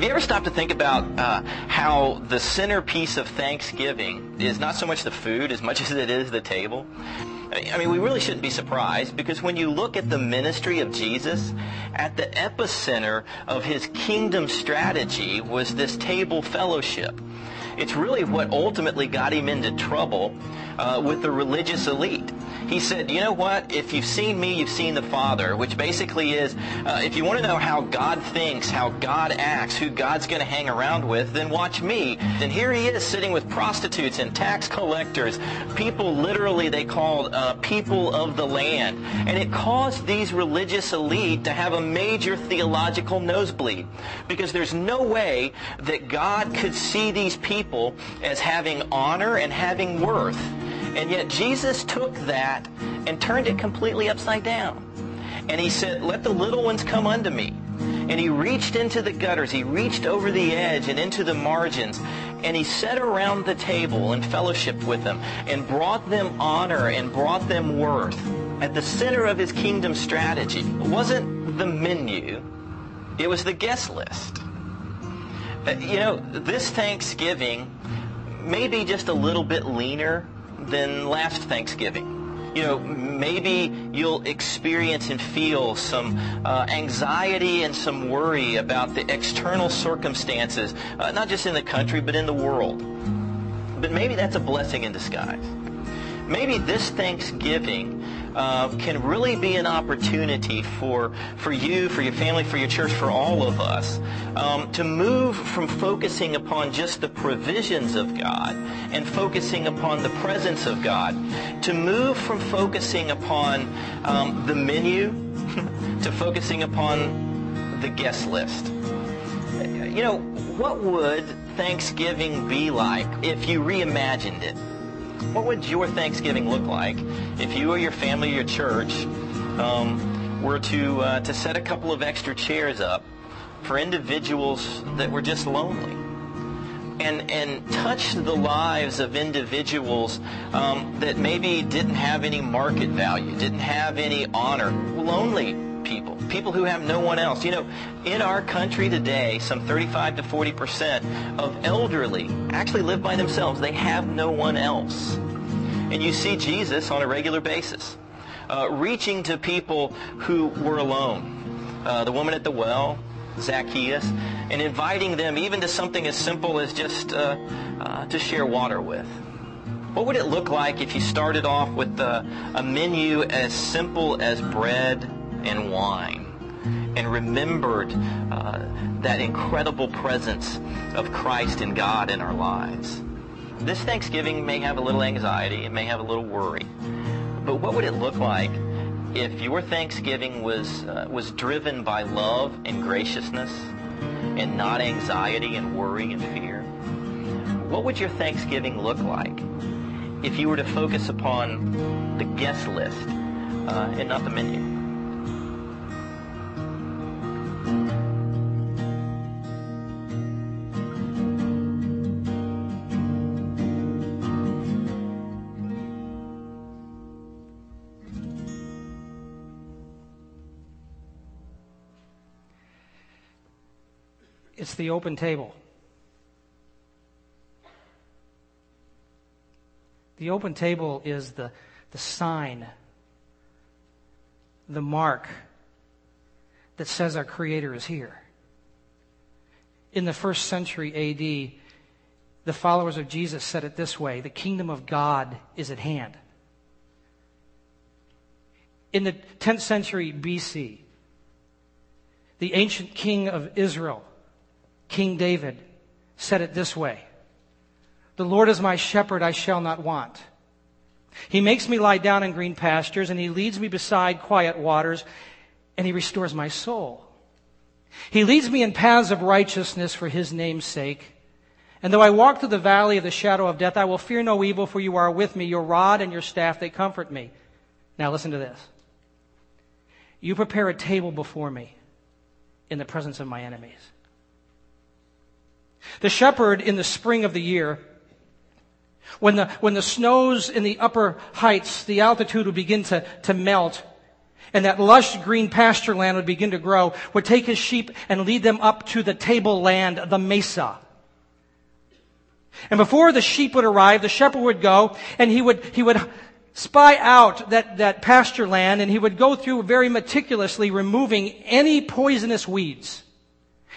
Have you ever stopped to think about uh, how the centerpiece of Thanksgiving is not so much the food as much as it is the table? I mean, we really shouldn't be surprised because when you look at the ministry of Jesus, at the epicenter of his kingdom strategy was this table fellowship. It's really what ultimately got him into trouble uh, with the religious elite he said, you know what? If you've seen me, you've seen the Father, which basically is, uh, if you want to know how God thinks, how God acts, who God's going to hang around with, then watch me. And here he is sitting with prostitutes and tax collectors, people literally they called uh, people of the land. And it caused these religious elite to have a major theological nosebleed because there's no way that God could see these people as having honor and having worth. And yet Jesus took that and turned it completely upside down. And he said, let the little ones come unto me. And he reached into the gutters. He reached over the edge and into the margins. And he sat around the table and fellowshiped with them and brought them honor and brought them worth. At the center of his kingdom strategy wasn't the menu. It was the guest list. Uh, you know, this Thanksgiving may be just a little bit leaner than last Thanksgiving. You know, maybe you'll experience and feel some uh, anxiety and some worry about the external circumstances, uh, not just in the country, but in the world. But maybe that's a blessing in disguise. Maybe this Thanksgiving uh, can really be an opportunity for, for you, for your family, for your church, for all of us, um, to move from focusing upon just the provisions of God and focusing upon the presence of God, to move from focusing upon um, the menu to focusing upon the guest list. You know, what would Thanksgiving be like if you reimagined it? What would your Thanksgiving look like if you or your family or your church um, were to, uh, to set a couple of extra chairs up for individuals that were just lonely? and and touch the lives of individuals um, that maybe didn't have any market value, didn't have any honor, lonely people, people who have no one else. You know, in our country today, some 35 to 40 percent of elderly actually live by themselves. They have no one else. And you see Jesus on a regular basis, uh, reaching to people who were alone. Uh, the woman at the well, Zacchaeus, and inviting them even to something as simple as just uh, uh to share water with. What would it look like if you started off with a, a menu as simple as bread and wine and remembered uh, that incredible presence of Christ and God in our lives. This Thanksgiving may have a little anxiety, it may have a little worry, but what would it look like if your Thanksgiving was, uh, was driven by love and graciousness and not anxiety and worry and fear? What would your Thanksgiving look like if you were to focus upon the guest list uh, and not the menu? The open table. The open table is the, the sign, the mark that says our Creator is here. In the first century AD, the followers of Jesus said it this way the kingdom of God is at hand. In the 10th century BC, the ancient king of Israel King David said it this way The Lord is my shepherd, I shall not want. He makes me lie down in green pastures, and he leads me beside quiet waters, and he restores my soul. He leads me in paths of righteousness for his name's sake. And though I walk through the valley of the shadow of death, I will fear no evil, for you are with me. Your rod and your staff, they comfort me. Now listen to this. You prepare a table before me in the presence of my enemies. The shepherd in the spring of the year, when the, when the snows in the upper heights, the altitude would begin to, to melt, and that lush green pasture land would begin to grow, would take his sheep and lead them up to the tableland, the mesa. And before the sheep would arrive, the shepherd would go and he would, he would spy out that, that pasture land and he would go through very meticulously removing any poisonous weeds,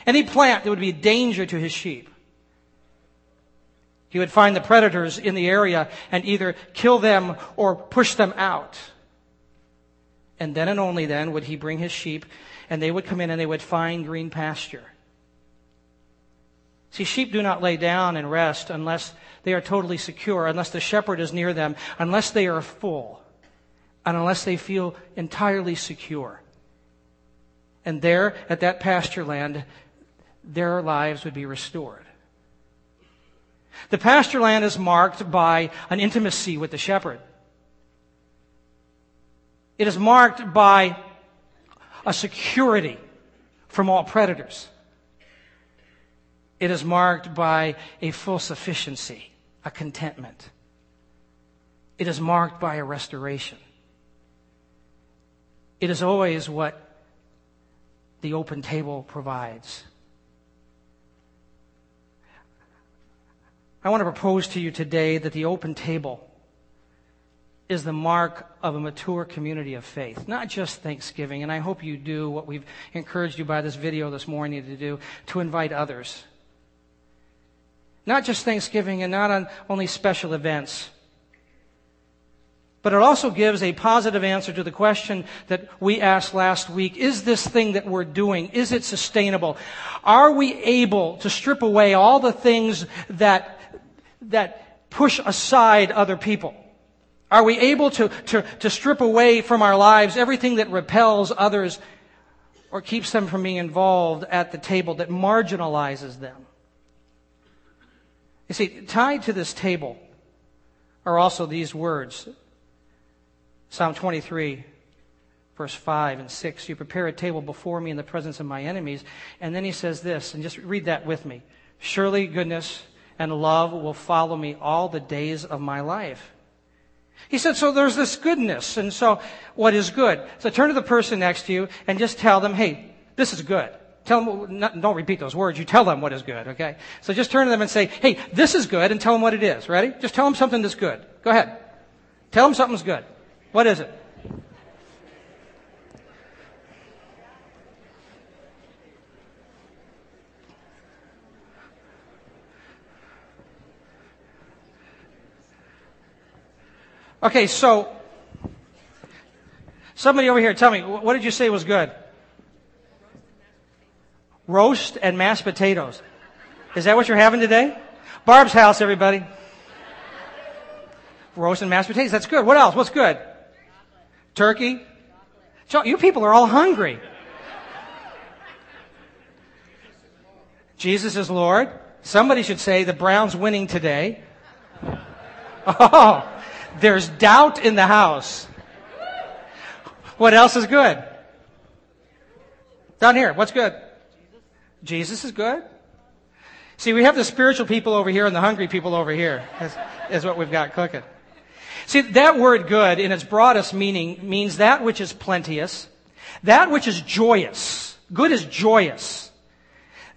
any plant that would be a danger to his sheep. He would find the predators in the area and either kill them or push them out. And then and only then would he bring his sheep and they would come in and they would find green pasture. See, sheep do not lay down and rest unless they are totally secure, unless the shepherd is near them, unless they are full, and unless they feel entirely secure. And there, at that pasture land, their lives would be restored. The pasture land is marked by an intimacy with the shepherd. It is marked by a security from all predators. It is marked by a full sufficiency, a contentment. It is marked by a restoration. It is always what the open table provides. I want to propose to you today that the open table is the mark of a mature community of faith, not just Thanksgiving. And I hope you do what we've encouraged you by this video this morning to do, to invite others. Not just Thanksgiving and not on only special events. But it also gives a positive answer to the question that we asked last week. Is this thing that we're doing, is it sustainable? Are we able to strip away all the things that, that push aside other people? Are we able to, to, to strip away from our lives everything that repels others or keeps them from being involved at the table, that marginalizes them? You see, tied to this table are also these words Psalm 23, verse 5 and 6. You prepare a table before me in the presence of my enemies. And then he says this, and just read that with me. Surely goodness and love will follow me all the days of my life he said, so there's this goodness. And so what is good? So turn to the person next to you and just tell them, hey, this is good. Tell them, don't repeat those words. You tell them what is good, okay? So just turn to them and say, hey, this is good and tell them what it is. Ready? Just tell them something that's good. Go ahead. Tell them something's good. What is it? Okay, so somebody over here, tell me, what did you say was good? Roast and mashed potatoes. Is that what you're having today? Barb's house, everybody. Roast and mashed potatoes. That's good. What else? What's good? Turkey. You people are all hungry. Jesus is Lord. Somebody should say the Browns winning today. Oh, there's doubt in the house. What else is good? Down here, what's good? Jesus is good. See, we have the spiritual people over here and the hungry people over here. Is, is what we've got cooking. See, that word good in its broadest meaning means that which is plenteous, that which is joyous. Good is joyous.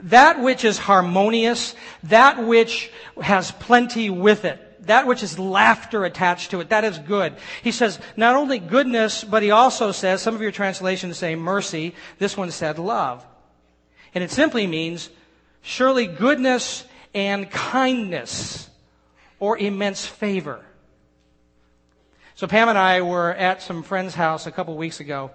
That which is harmonious, that which has plenty with it that which is laughter attached to it, that is good. He says not only goodness, but he also says, some of your translations say mercy. This one said love. And it simply means surely goodness and kindness or immense favor. So Pam and I were at some friend's house a couple weeks ago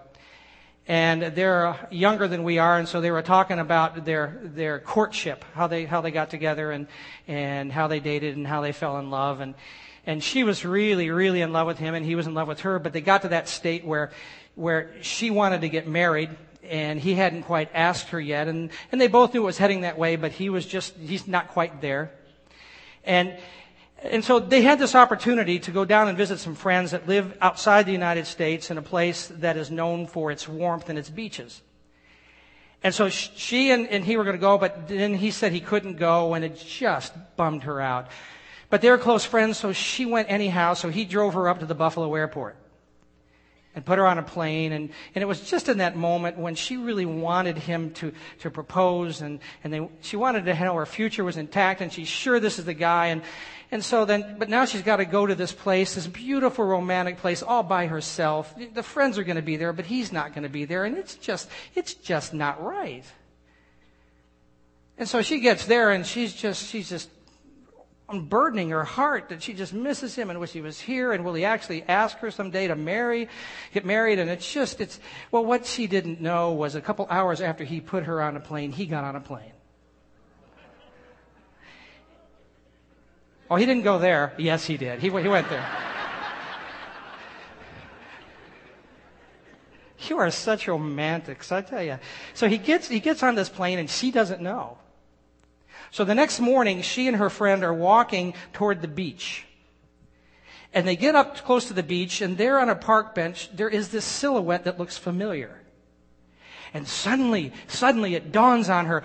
and they're younger than we are, and so they were talking about their their courtship, how they how they got together, and and how they dated, and how they fell in love, and and she was really really in love with him, and he was in love with her, but they got to that state where where she wanted to get married, and he hadn't quite asked her yet, and and they both knew it was heading that way, but he was just he's not quite there, and and so they had this opportunity to go down and visit some friends that live outside the United States in a place that is known for its warmth and its beaches. And so she and, and he were going to go, but then he said he couldn't go, and it just bummed her out. But they were close friends, so she went anyhow, so he drove her up to the Buffalo airport. and put her on a plane. And, and it was just in that moment when she really wanted him to, to propose and, and they, she wanted to know her future was intact and she's sure this is the guy. And, and so then, but now she's got to go to this place, this beautiful romantic place all by herself. The friends are going to be there, but he's not going to be there. And it's just, it's just not right. And so she gets there and she's just, she's just unburdening her heart that she just misses him and wish he was here and will he actually ask her someday to marry, get married? And it's just, it's, well, what she didn't know was a couple hours after he put her on a plane, he got on a plane. Oh, he didn't go there. Yes, he did. He, he went there. you are such romantics, I tell you. So he gets, he gets on this plane and she doesn't know. So the next morning, she and her friend are walking toward the beach. And they get up close to the beach, and there on a park bench, there is this silhouette that looks familiar. And suddenly, suddenly it dawns on her,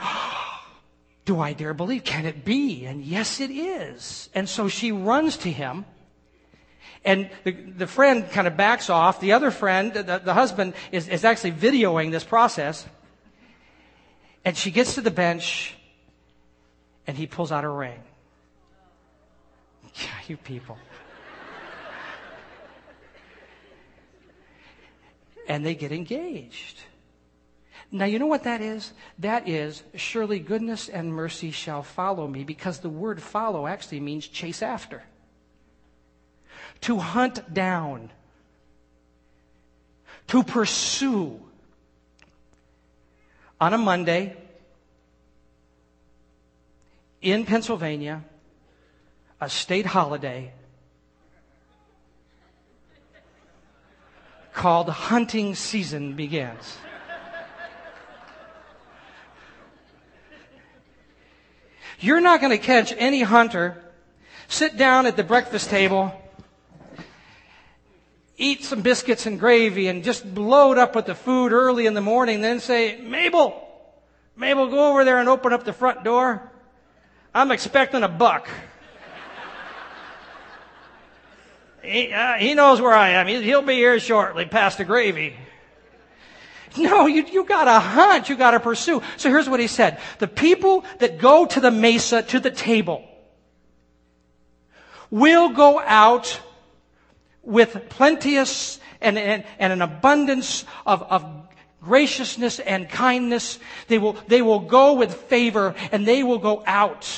do I dare believe? Can it be? And yes, it is. And so she runs to him. And the, the friend kind of backs off. The other friend, the, the husband, is, is actually videoing this process. And she gets to the bench and he pulls out a ring. Yeah, you people. and they get engaged. Now, you know what that is? That is, surely goodness and mercy shall follow me, because the word follow actually means chase after. To hunt down. To pursue. On a Monday, in Pennsylvania, a state holiday called hunting season begins. You're not going to catch any hunter sit down at the breakfast table, eat some biscuits and gravy, and just load up with the food early in the morning, then say, Mabel, Mabel, go over there and open up the front door. I'm expecting a buck. he, uh, he knows where I am. He'll be here shortly, past the gravy. No, you, you gotta hunt. You gotta pursue. So here's what he said. The people that go to the mesa, to the table, will go out with plenteous and, and, and an abundance of, of graciousness and kindness. They will, they will go with favor and they will go out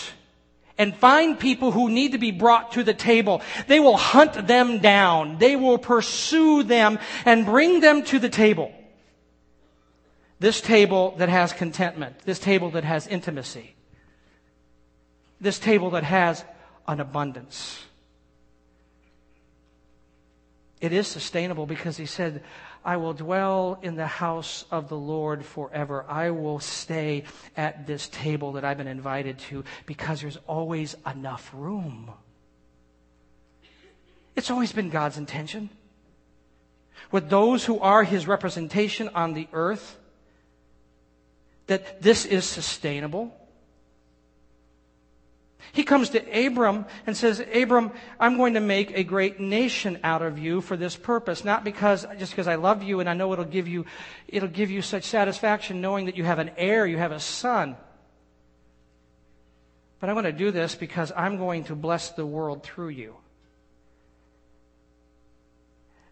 and find people who need to be brought to the table. They will hunt them down. They will pursue them and bring them to the table. This table that has contentment. This table that has intimacy. This table that has an abundance. It is sustainable because he said, I will dwell in the house of the Lord forever. I will stay at this table that I've been invited to because there's always enough room. It's always been God's intention. With those who are his representation on the earth, that this is sustainable. He comes to Abram and says, Abram, I'm going to make a great nation out of you for this purpose. Not because, just because I love you and I know it'll give you, it'll give you such satisfaction knowing that you have an heir, you have a son. But I'm going to do this because I'm going to bless the world through you.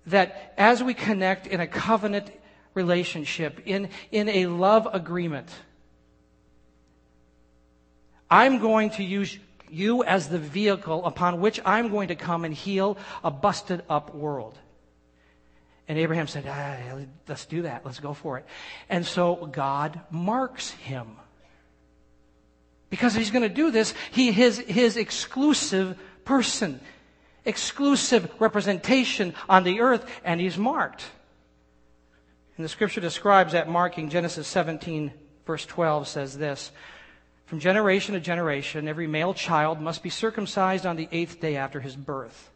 That as we connect in a covenant relationship, in, in a love agreement, I'm going to use you as the vehicle upon which I'm going to come and heal a busted up world. And Abraham said, ah, let's do that. Let's go for it. And so God marks him. Because he's going to do this, he, his, his exclusive person, exclusive representation on the earth, and he's marked. And the scripture describes that marking. Genesis 17, verse 12 says this From generation to generation, every male child must be circumcised on the eighth day after his birth.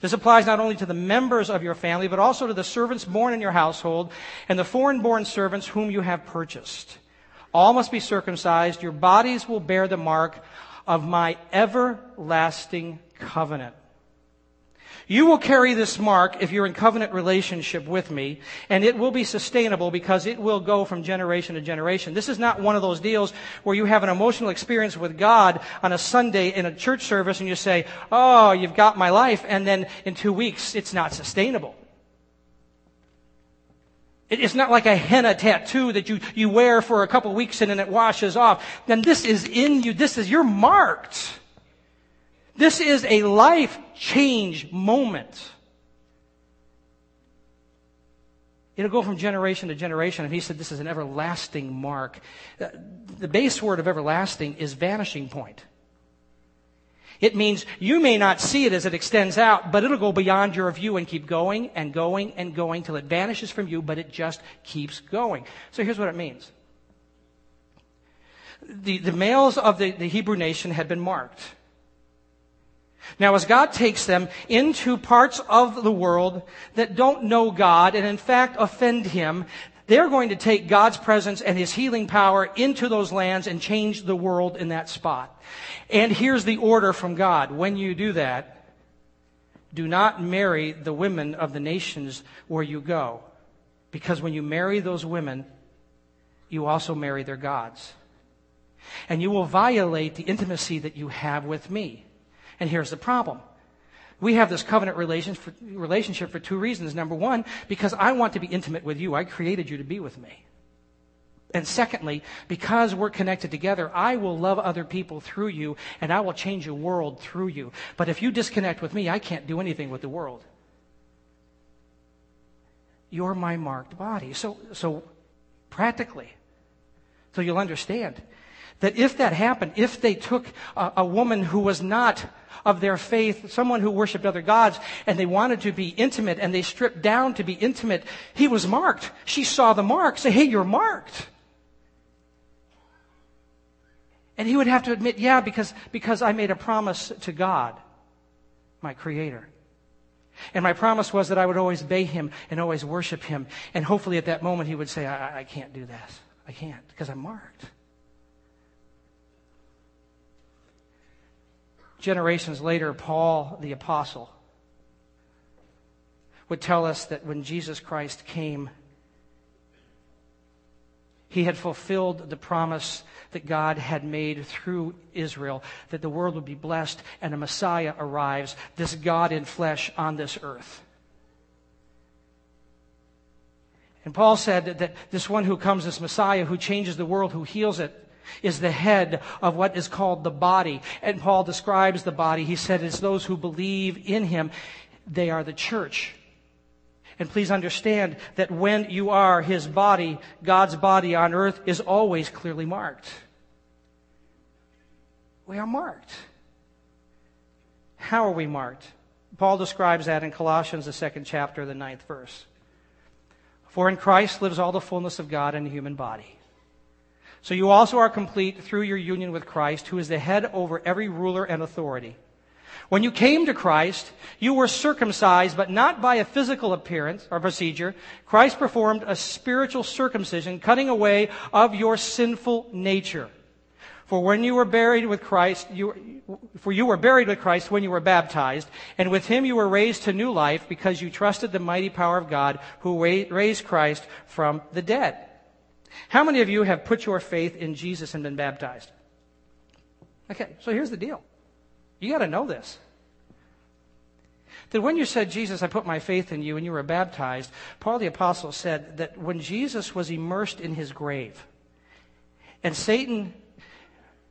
This applies not only to the members of your family, but also to the servants born in your household and the foreign born servants whom you have purchased. All must be circumcised. Your bodies will bear the mark of my everlasting covenant. You will carry this mark if you're in covenant relationship with me, and it will be sustainable because it will go from generation to generation. This is not one of those deals where you have an emotional experience with God on a Sunday in a church service and you say, Oh, you've got my life, and then in two weeks it's not sustainable. It's not like a henna tattoo that you, you wear for a couple weeks and then it washes off. Then this is in you. This is, you're marked. This is a life change moment. It'll go from generation to generation. And he said this is an everlasting mark. Uh, the base word of everlasting is vanishing point. It means you may not see it as it extends out, but it'll go beyond your view and keep going and going and going till it vanishes from you, but it just keeps going. So here's what it means. The, the males of the, the Hebrew nation had been marked. Now, as God takes them into parts of the world that don't know God and in fact offend Him, they're going to take God's presence and His healing power into those lands and change the world in that spot. And here's the order from God. When you do that, do not marry the women of the nations where you go. Because when you marry those women, you also marry their gods. And you will violate the intimacy that you have with me. And here's the problem. We have this covenant relationship for two reasons. Number one, because I want to be intimate with you. I created you to be with me. And secondly, because we're connected together, I will love other people through you and I will change the world through you. But if you disconnect with me, I can't do anything with the world. You're my marked body. So, so practically, so you'll understand that if that happened, if they took a, a woman who was not of their faith, someone who worshiped other gods, and they wanted to be intimate, and they stripped down to be intimate. He was marked. She saw the mark. Say, hey, you're marked. And he would have to admit, yeah, because, because I made a promise to God, my creator. And my promise was that I would always obey him and always worship him. And hopefully at that moment he would say, I, I can't do that. I can't because I'm marked. Generations later, Paul the Apostle would tell us that when Jesus Christ came, he had fulfilled the promise that God had made through Israel that the world would be blessed and a Messiah arrives, this God in flesh on this earth. And Paul said that, this one who comes, this Messiah who changes the world, who heals it, is the head of what is called the body. And Paul describes the body. He said it's those who believe in him. They are the church. And please understand that when you are his body, God's body on earth is always clearly marked. We are marked. How are we marked? Paul describes that in Colossians, the second chapter, the ninth verse. For in Christ lives all the fullness of God in the human body. So you also are complete through your union with Christ, who is the head over every ruler and authority. When you came to Christ, you were circumcised, but not by a physical appearance or procedure. Christ performed a spiritual circumcision, cutting away of your sinful nature. For when you were buried with Christ, you, for you were buried with Christ when you were baptized, and with him you were raised to new life because you trusted the mighty power of God who raised Christ from the dead. How many of you have put your faith in Jesus and been baptized? Okay, so here's the deal. You got to know this. That when you said, Jesus, I put my faith in you, and you were baptized, Paul the Apostle said that when Jesus was immersed in his grave, and Satan,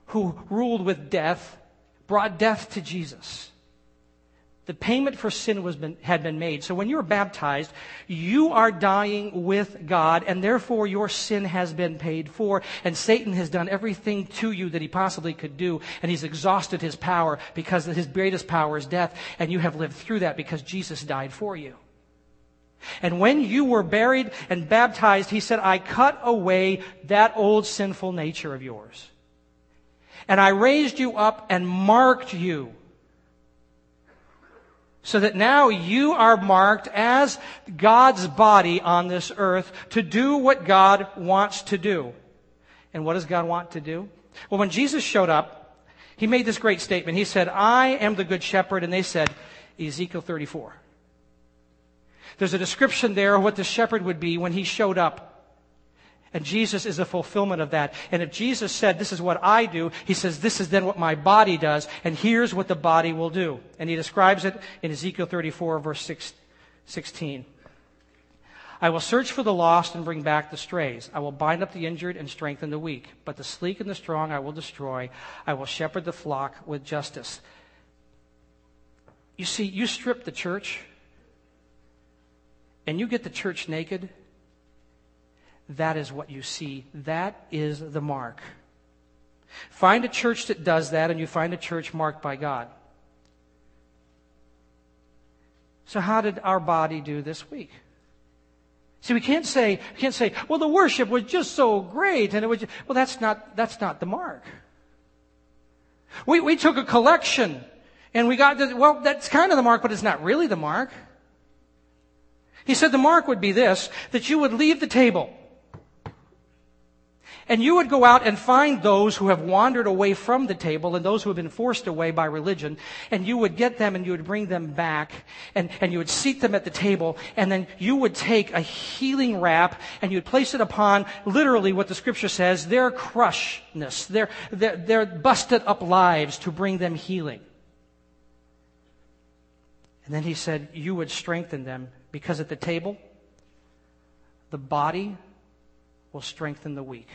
who ruled with death, brought death to Jesus, the payment for sin was been, had been made. So when you're baptized, you are dying with God, and therefore your sin has been paid for, and Satan has done everything to you that he possibly could do, and he's exhausted his power because his greatest power is death, and you have lived through that because Jesus died for you. And when you were buried and baptized, he said, I cut away that old sinful nature of yours. And I raised you up and marked you so that now you are marked as God's body on this earth to do what God wants to do. And what does God want to do? Well, when Jesus showed up, he made this great statement. He said, I am the good shepherd. And they said, Ezekiel 34. There's a description there of what the shepherd would be when he showed up. And Jesus is the fulfillment of that. And if Jesus said, This is what I do, he says, This is then what my body does, and here's what the body will do. And he describes it in Ezekiel 34, verse 16. I will search for the lost and bring back the strays. I will bind up the injured and strengthen the weak. But the sleek and the strong I will destroy. I will shepherd the flock with justice. You see, you strip the church and you get the church naked that is what you see. That is the mark. Find a church that does that, and you find a church marked by God. So, how did our body do this week? See, we can't say, we can't say, well, the worship was just so great, and it was, just, well, that's not, that's not the mark. We, we took a collection, and we got, well, that's kind of the mark, but it's not really the mark. He said the mark would be this, that you would leave the table, and you would go out and find those who have wandered away from the table and those who have been forced away by religion, and you would get them and you would bring them back, and, and you would seat them at the table, and then you would take a healing wrap and you would place it upon literally what the scripture says, their crushness, their, their, their busted up lives to bring them healing. And then he said, You would strengthen them because at the table, the body will strengthen the weak.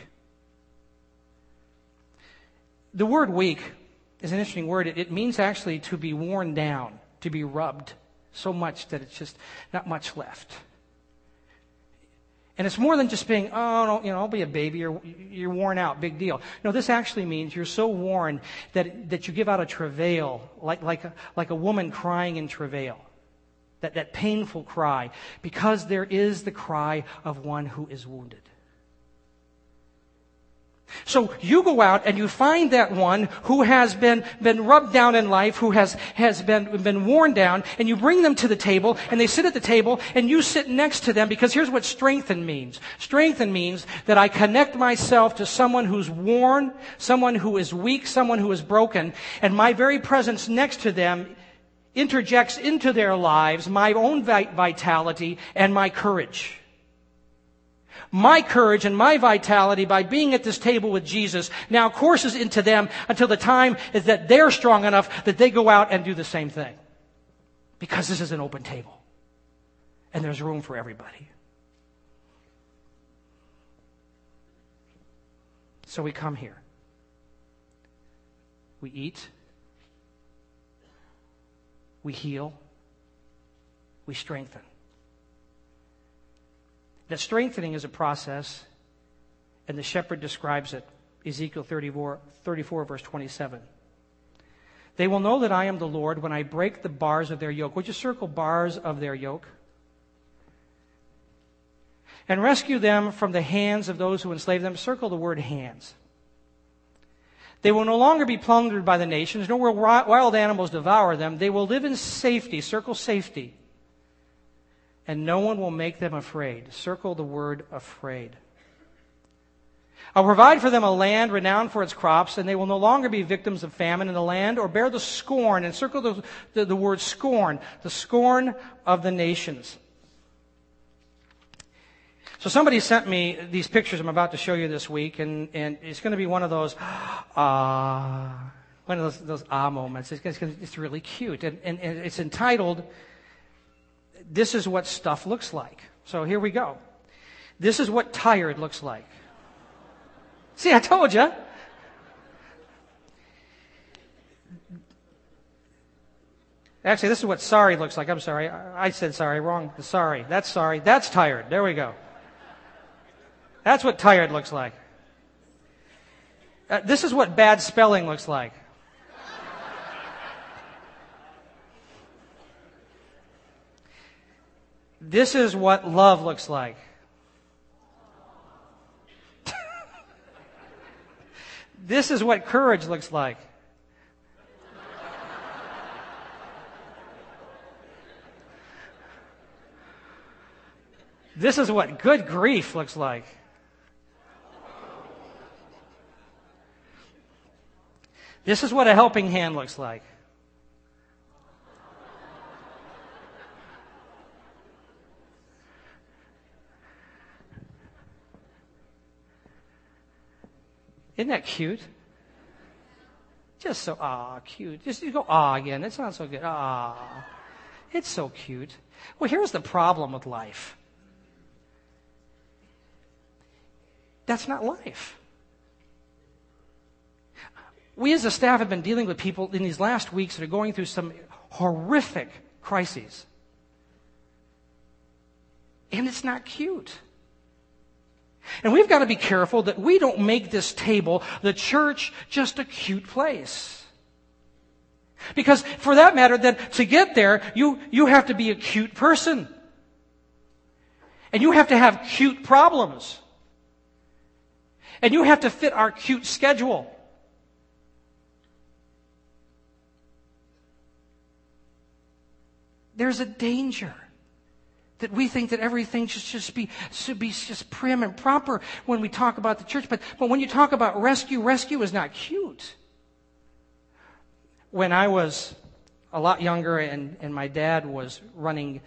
The word weak is an interesting word. It, it means actually to be worn down, to be rubbed so much that it's just not much left. And it's more than just being, oh, you know, I'll be a baby, or you're worn out, big deal. No, this actually means you're so worn that, that you give out a travail, like, like, a, like a woman crying in travail. That, that painful cry, because there is the cry of one who is wounded. So you go out and you find that one who has been, been rubbed down in life, who has, has been, been worn down, and you bring them to the table, and they sit at the table, and you sit next to them, because here's what strengthen means. Strengthen means that I connect myself to someone who's worn, someone who is weak, someone who is broken, and my very presence next to them interjects into their lives my own vitality and my courage my courage and my vitality by being at this table with Jesus now courses into them until the time is that they're strong enough that they go out and do the same thing. Because this is an open table. And there's room for everybody. So we come here. We eat. We heal. We strengthen. That strengthening is a process, and the shepherd describes it. Ezekiel 34, 34, verse 27. They will know that I am the Lord when I break the bars of their yoke. Would you circle bars of their yoke? And rescue them from the hands of those who enslave them. Circle the word hands. They will no longer be plundered by the nations, nor will wild animals devour them. They will live in safety. Circle safety and no one will make them afraid. Circle the word afraid. I'll provide for them a land renowned for its crops, and they will no longer be victims of famine in the land or bear the scorn, and circle the, the, the word scorn, the scorn of the nations. So somebody sent me these pictures I'm about to show you this week, and, and it's going to be one of those, ah, uh, one of those, those ah moments. It's, it's, it's really cute, and, and, and it's entitled this is what stuff looks like. So here we go. This is what tired looks like. See, I told you. Actually, this is what sorry looks like. I'm sorry. I said sorry, wrong. Sorry. That's sorry. That's tired. There we go. That's what tired looks like. Uh, this is what bad spelling looks like. This is what love looks like. this is what courage looks like. This is what good grief looks like. This is what a helping hand looks like. Isn't that cute? Just so, ah, cute. Just you go, ah, again. It's not so good. Ah. It's so cute. Well, here's the problem with life. That's not life. We as a staff have been dealing with people in these last weeks that are going through some horrific crises. And it's not cute. And we've got to be careful that we don't make this table, the church, just a cute place. Because for that matter, then to get there, you, you have to be a cute person. And you have to have cute problems. And you have to fit our cute schedule. There's a danger that we think that everything should just be, should be just prim and proper when we talk about the church. But, but when you talk about rescue, rescue is not cute. When I was a lot younger and, and my dad was running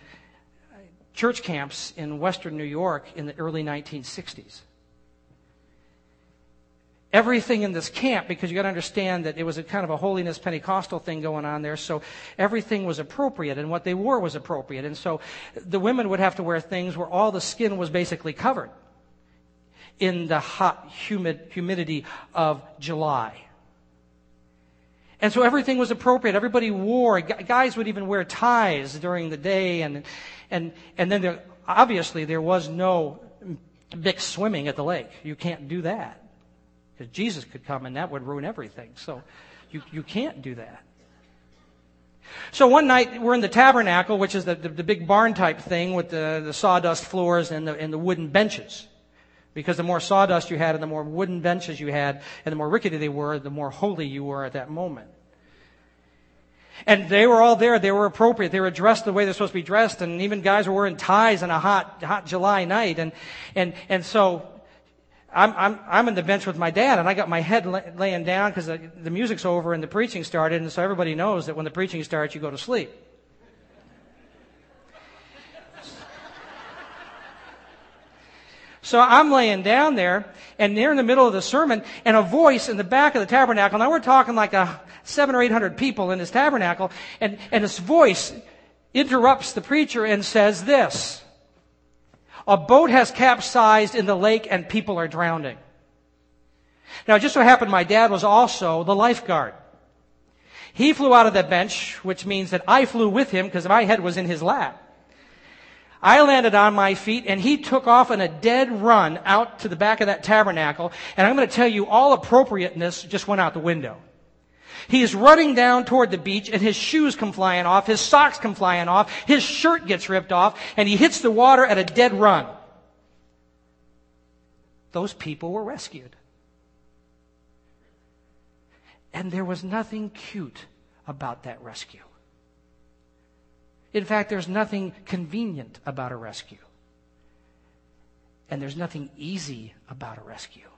church camps in western New York in the early 1960s, everything in this camp because you got to understand that it was a kind of a holiness Pentecostal thing going on there. So everything was appropriate and what they wore was appropriate. And so the women would have to wear things where all the skin was basically covered in the hot, humid humidity of July. And so everything was appropriate. Everybody wore, guys would even wear ties during the day. And, and, and then there, obviously there was no big swimming at the lake. You can't do that. Because Jesus could come and that would ruin everything. So you, you can't do that. So one night we're in the tabernacle, which is the, the, the big barn type thing with the, the sawdust floors and the, and the wooden benches. Because the more sawdust you had and the more wooden benches you had and the more rickety they were, the more holy you were at that moment. And they were all there. They were appropriate. They were dressed the way they're supposed to be dressed. And even guys were wearing ties on a hot, hot July night. And, and, and so I'm, I'm, I'm in the bench with my dad, and I got my head lay, laying down because the, the music's over and the preaching started, and so everybody knows that when the preaching starts, you go to sleep. So I'm laying down there, and they're in the middle of the sermon, and a voice in the back of the tabernacle. Now we're talking like a seven or eight hundred people in this tabernacle, and, and this voice interrupts the preacher and says this. A boat has capsized in the lake and people are drowning. Now, it just so happened my dad was also the lifeguard. He flew out of the bench, which means that I flew with him because my head was in his lap. I landed on my feet and he took off in a dead run out to the back of that tabernacle. And I'm going to tell you all appropriateness just went out the window. He is running down toward the beach and his shoes come flying off, his socks come flying off, his shirt gets ripped off, and he hits the water at a dead run. Those people were rescued. And there was nothing cute about that rescue. In fact, there's nothing convenient about a rescue. And there's nothing easy about a rescue.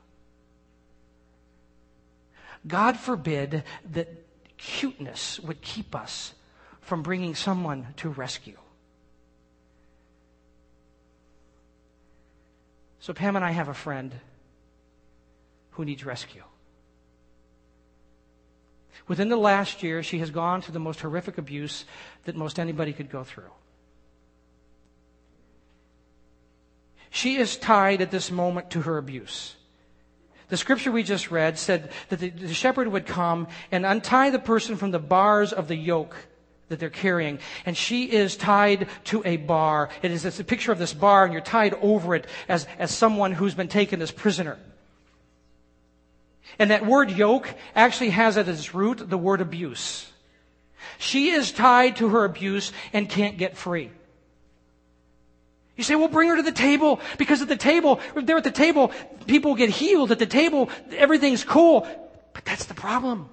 God forbid that cuteness would keep us from bringing someone to rescue. So, Pam and I have a friend who needs rescue. Within the last year, she has gone through the most horrific abuse that most anybody could go through. She is tied at this moment to her abuse. The scripture we just read said that the, the shepherd would come and untie the person from the bars of the yoke that they're carrying. And she is tied to a bar. It is it's a picture of this bar, and you're tied over it as, as someone who's been taken as prisoner. And that word yoke actually has at its root the word abuse. She is tied to her abuse and can't get free. You say, well, bring her to the table because at the table, there at the table, people get healed. At the table, everything's cool. But that's the problem.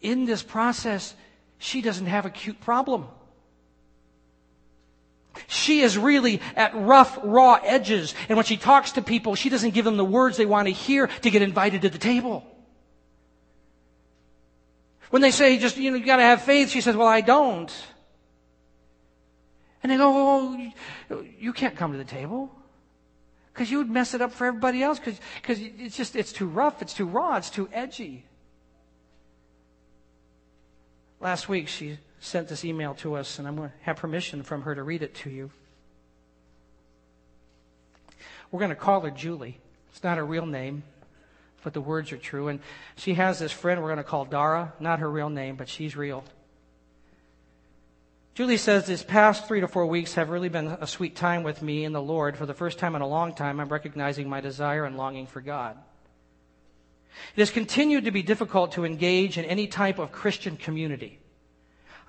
In this process, she doesn't have a cute problem. She is really at rough, raw edges. And when she talks to people, she doesn't give them the words they want to hear to get invited to the table. When they say, just, you know, you gotta have faith, she says, well, I don't. And they go, oh, you can't come to the table. Because you would mess it up for everybody else because it's just, it's too rough, it's too raw, it's too edgy. Last week she sent this email to us and I'm going to have permission from her to read it to you. We're going to call her Julie. It's not her real name, but the words are true. And she has this friend we're going to call Dara, not her real name, but she's real. Julie says these past three to four weeks have really been a sweet time with me and the Lord. For the first time in a long time, I'm recognizing my desire and longing for God. It has continued to be difficult to engage in any type of Christian community.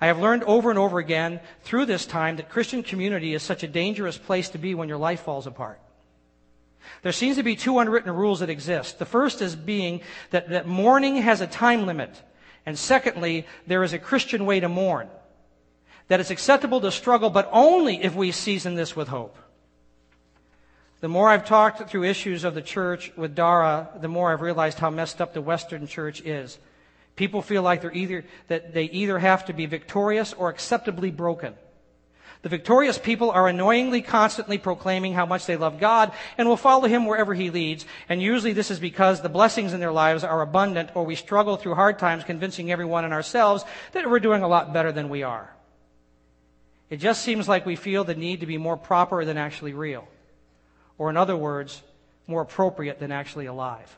I have learned over and over again through this time that Christian community is such a dangerous place to be when your life falls apart. There seems to be two unwritten rules that exist. The first is being that, that mourning has a time limit. And secondly, there is a Christian way to mourn. That it's acceptable to struggle, but only if we season this with hope. The more I've talked through issues of the church with Dara, the more I've realized how messed up the Western church is. People feel like they're either, that they either have to be victorious or acceptably broken. The victorious people are annoyingly constantly proclaiming how much they love God and will follow Him wherever He leads. And usually this is because the blessings in their lives are abundant or we struggle through hard times convincing everyone and ourselves that we're doing a lot better than we are. It just seems like we feel the need to be more proper than actually real. Or in other words, more appropriate than actually alive.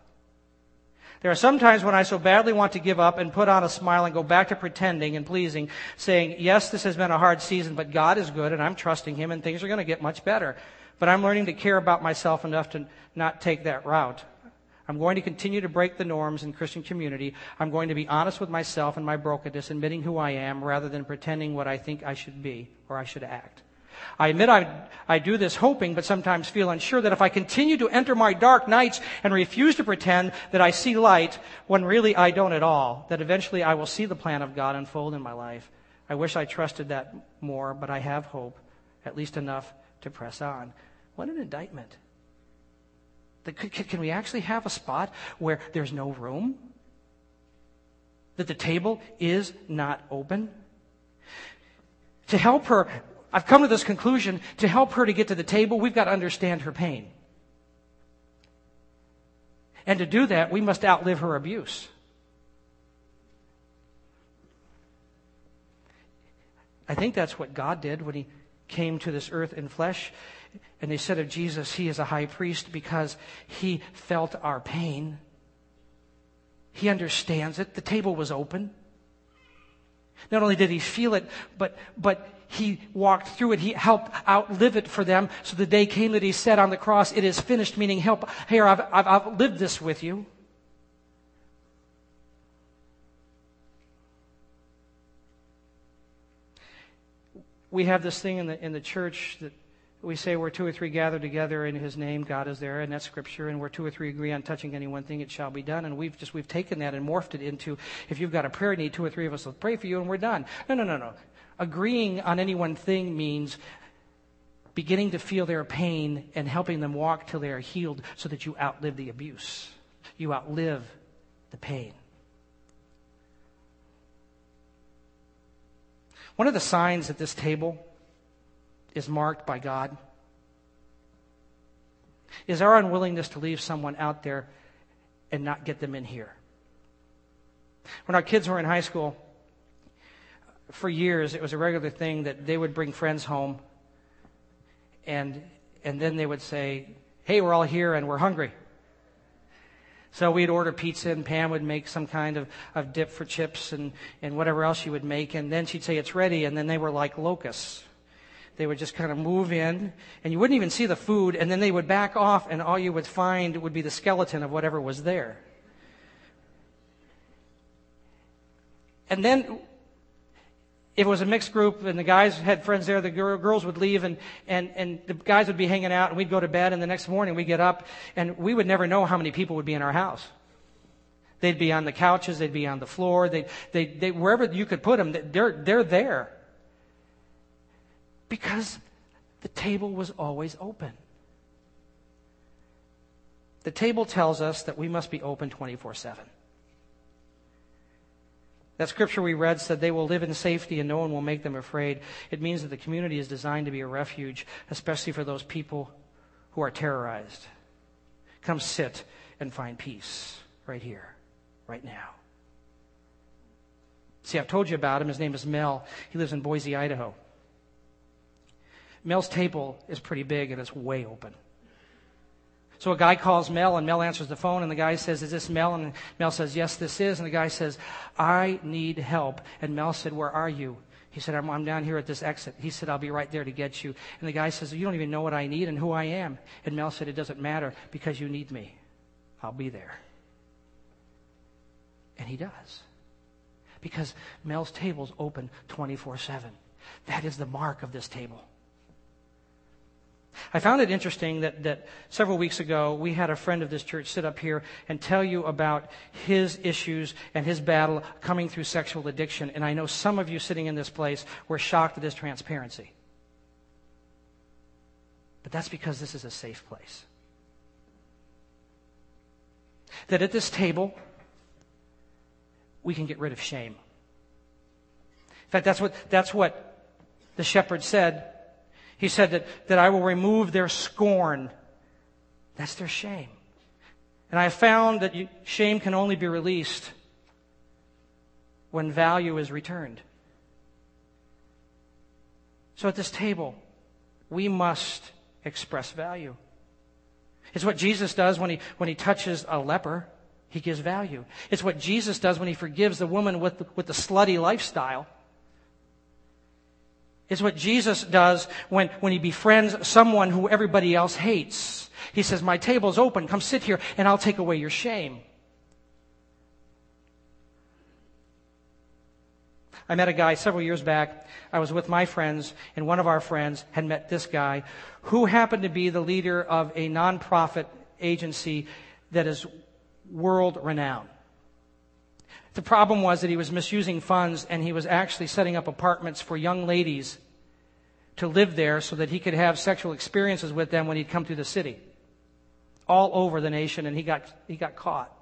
There are some times when I so badly want to give up and put on a smile and go back to pretending and pleasing, saying, yes, this has been a hard season, but God is good and I'm trusting Him and things are going to get much better. But I'm learning to care about myself enough to not take that route. I'm going to continue to break the norms in Christian community. I'm going to be honest with myself and my brokenness, admitting who I am rather than pretending what I think I should be or I should act. I admit I, I do this hoping, but sometimes feel unsure that if I continue to enter my dark nights and refuse to pretend that I see light when really I don't at all, that eventually I will see the plan of God unfold in my life. I wish I trusted that more, but I have hope, at least enough to press on. What an indictment. Can we actually have a spot where there's no room? That the table is not open? To help her I've come to this conclusion to help her to get to the table, we've got to understand her pain. And to do that, we must outlive her abuse. I think that's what God did when He came to this earth in flesh. And they said of Jesus, He is a high priest because He felt our pain. He understands it. The table was open. Not only did He feel it, but, but he walked through it. He helped outlive it for them. So the day came that he said on the cross, it is finished, meaning help, here, I've, I've, I've lived this with you. We have this thing in the, in the church that we say where two or three gather together in his name, God is there, and that's scripture. And where two or three agree on touching any one thing, it shall be done. And we've just we've taken that and morphed it into if you've got a prayer need, two or three of us will pray for you, and we're done. No, no, no, no agreeing on any one thing means beginning to feel their pain and helping them walk till they are healed so that you outlive the abuse. You outlive the pain. One of the signs at this table is marked by God is our unwillingness to leave someone out there and not get them in here. When our kids were in high school, for years, it was a regular thing that they would bring friends home, and and then they would say, "Hey, we're all here and we're hungry." So we'd order pizza, and Pam would make some kind of, of dip for chips and, and whatever else she would make, and then she'd say it's ready, and then they were like locusts. They would just kind of move in, and you wouldn't even see the food, and then they would back off, and all you would find would be the skeleton of whatever was there. And then it was a mixed group and the guys had friends there, the girls would leave and, and, and the guys would be hanging out and we'd go to bed and the next morning we'd get up and we would never know how many people would be in our house. They'd be on the couches, they'd be on the floor, they, they, they, wherever you could put them, they're, they're there. Because the table was always open. The table tells us that we must be open 24 7. That scripture we read said they will live in safety and no one will make them afraid. It means that the community is designed to be a refuge, especially for those people who are terrorized. Come sit and find peace right here, right now. See, I've told you about him. His name is Mel. He lives in Boise, Idaho. Mel's table is pretty big and it's way open. So a guy calls Mel and Mel answers the phone and the guy says, Is this Mel? And Mel says, Yes, this is. And the guy says, I need help. And Mel said, Where are you? He said, I'm, I'm, down here at this exit. He said, I'll be right there to get you. And the guy says, You don't even know what I need and who I am. And Mel said, It doesn't matter because you need me. I'll be there. And he does. Because Mel's table's open 24 7. That is the mark of this table. I found it interesting that, that several weeks ago we had a friend of this church sit up here and tell you about his issues and his battle coming through sexual addiction. And I know some of you sitting in this place were shocked at his transparency. But that's because this is a safe place. That at this table, we can get rid of shame. In fact, that's what, that's what the shepherd said he said that, that I will remove their scorn. That's their shame. And I have found that you, shame can only be released when value is returned. So at this table, we must express value. It's what Jesus does when he, when he touches a leper. He gives value. It's what Jesus does when he forgives the woman with the, with the slutty lifestyle. It's what Jesus does when, when he befriends someone who everybody else hates. He says, My table's open. Come sit here and I'll take away your shame. I met a guy several years back. I was with my friends, and one of our friends had met this guy who happened to be the leader of a nonprofit agency that is world renowned. The problem was that he was misusing funds and he was actually setting up apartments for young ladies to live there so that he could have sexual experiences with them when he'd come through the city. All over the nation and he got, he got caught.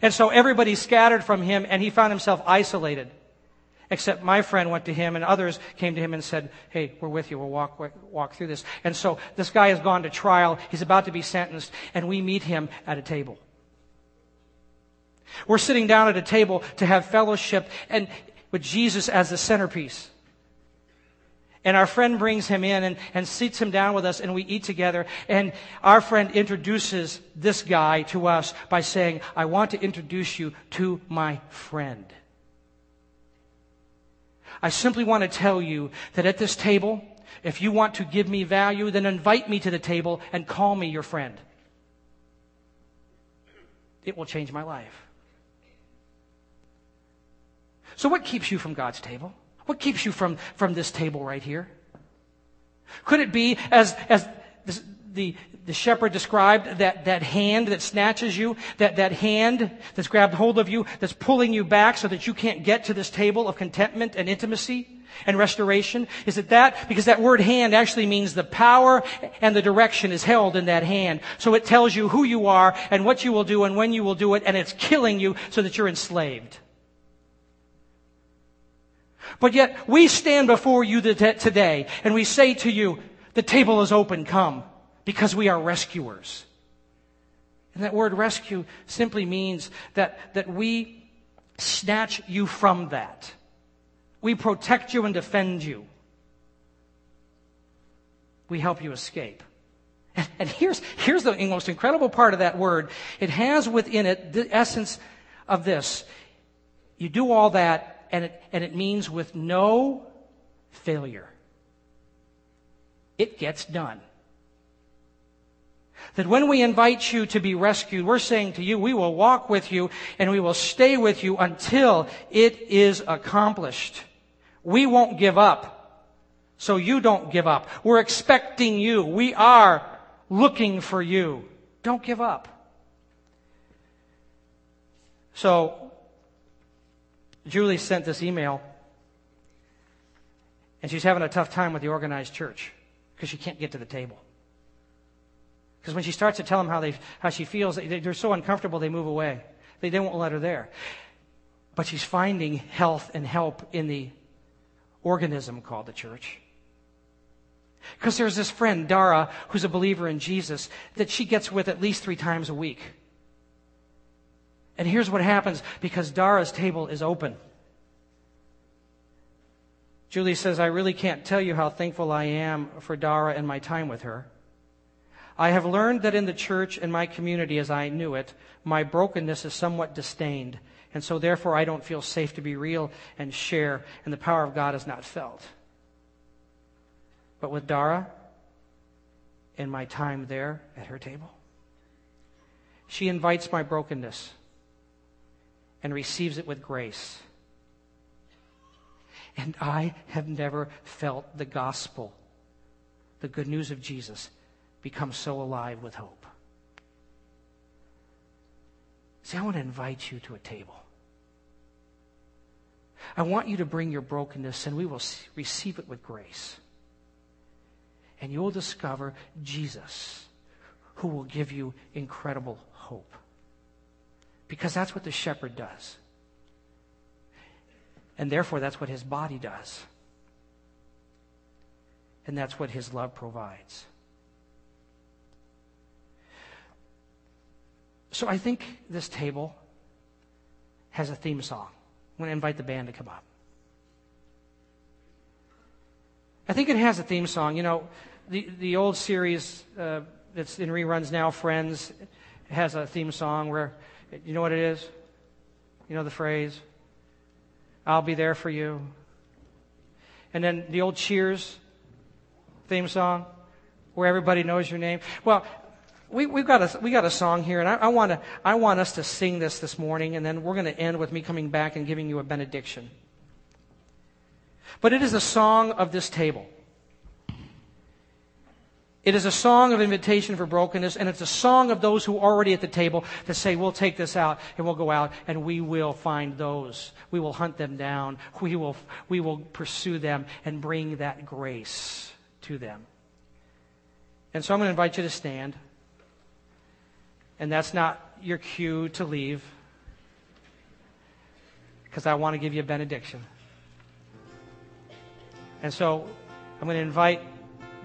And so everybody scattered from him and he found himself isolated. Except my friend went to him and others came to him and said, Hey, we're with you. We'll walk, walk through this. And so this guy has gone to trial. He's about to be sentenced and we meet him at a table. We're sitting down at a table to have fellowship and with Jesus as the centerpiece. And our friend brings him in and, and seats him down with us and we eat together. And our friend introduces this guy to us by saying, I want to introduce you to my friend. I simply want to tell you that at this table, if you want to give me value, then invite me to the table and call me your friend. It will change my life. So, what keeps you from God's table? What keeps you from, from this table right here? Could it be, as, as the, the shepherd described, that, that hand that snatches you, that, that hand that's grabbed hold of you, that's pulling you back so that you can't get to this table of contentment and intimacy and restoration? Is it that? Because that word hand actually means the power and the direction is held in that hand. So it tells you who you are and what you will do and when you will do it, and it's killing you so that you're enslaved. But yet we stand before you today and we say to you, the table is open, come, because we are rescuers. And that word rescue simply means that, that we snatch you from that. We protect you and defend you. We help you escape. And, and here's, here's the most incredible part of that word. It has within it the essence of this. You do all that and it, and it means with no failure. It gets done. That when we invite you to be rescued, we're saying to you, we will walk with you and we will stay with you until it is accomplished. We won't give up. So you don't give up. We're expecting you. We are looking for you. Don't give up. So Julie sent this email, and she's having a tough time with the organized church because she can't get to the table. Because when she starts to tell them how, they, how she feels, they, they're so uncomfortable they move away. They, they won't let her there. But she's finding health and help in the organism called the church. Because there's this friend, Dara, who's a believer in Jesus, that she gets with at least three times a week. And here's what happens because Dara's table is open. Julie says, I really can't tell you how thankful I am for Dara and my time with her. I have learned that in the church and my community as I knew it, my brokenness is somewhat disdained, and so therefore I don't feel safe to be real and share, and the power of God is not felt. But with Dara, and my time there at her table, she invites my brokenness and receives it with grace. And I have never felt the gospel, the good news of Jesus, become so alive with hope. See, I want to invite you to a table. I want you to bring your brokenness and we will receive it with grace. And you will discover Jesus, who will give you incredible hope. Because that's what the shepherd does. And therefore, that's what his body does. And that's what his love provides. So I think this table has a theme song. I'm going to invite the band to come up. I think it has a theme song. You know, the, the old series uh, that's in reruns now, Friends, has a theme song where, you know what it is? You know the phrase? I'll be there for you. And then the old Cheers theme song where everybody knows your name. Well, we, we've got a, we got a song here, and I, I, wanna, I want us to sing this this morning, and then we're going to end with me coming back and giving you a benediction. But it is a song of this table. It is a song of invitation for brokenness, and it's a song of those who are already at the table to say, we'll take this out, and we'll go out, and we will find those. We will hunt them down. We will, we will pursue them and bring that grace to them. And so I'm going to invite you to stand. And that's not your cue to leave, because I want to give you a benediction. And so I'm going to invite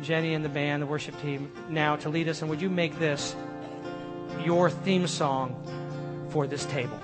Jenny and the band, the worship team, now to lead us. And would you make this your theme song for this table?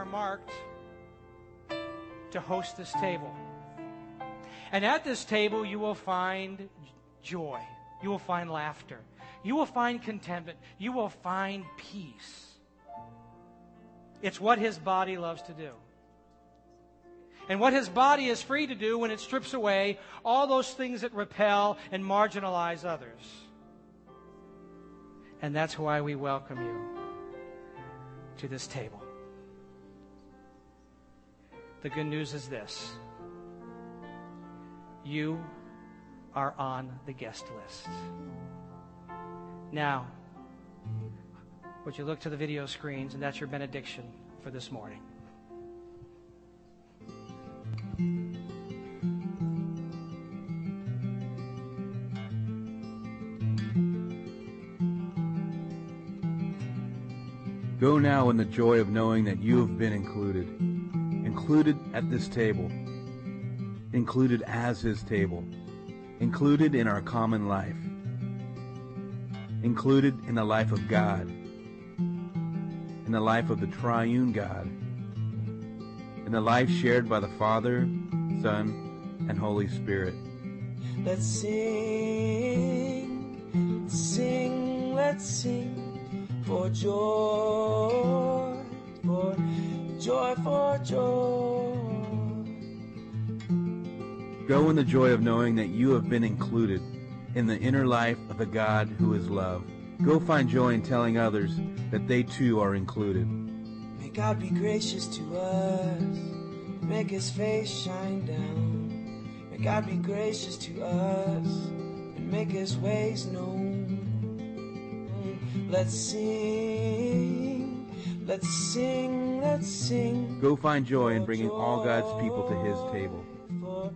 Are marked to host this table. And at this table, you will find joy. You will find laughter. You will find contentment. You will find peace. It's what his body loves to do. And what his body is free to do when it strips away all those things that repel and marginalize others. And that's why we welcome you to this table. The good news is this you are on the guest list. Now, would you look to the video screens, and that's your benediction for this morning. Go now in the joy of knowing that you have been included. Included at this table. Included as his table. Included in our common life. Included in the life of God. In the life of the triune God. In the life shared by the Father, Son, and Holy Spirit. Let's sing, sing, let's sing for joy, for joy, for joy. Go in the joy of knowing that you have been included in the inner life of the God who is love. Go find joy in telling others that they too are included. May God be gracious to us, make his face shine down. May God be gracious to us and make his ways known. Let's sing, let's sing, let's sing. Go find joy in bringing all God's people to his table.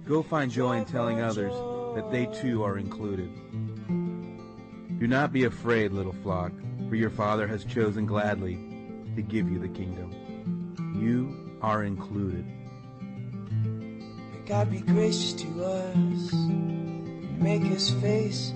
Go find joy in telling others that they too are included. Do not be afraid, little flock, for your Father has chosen gladly to give you the kingdom. You are included. May God be gracious to us make his face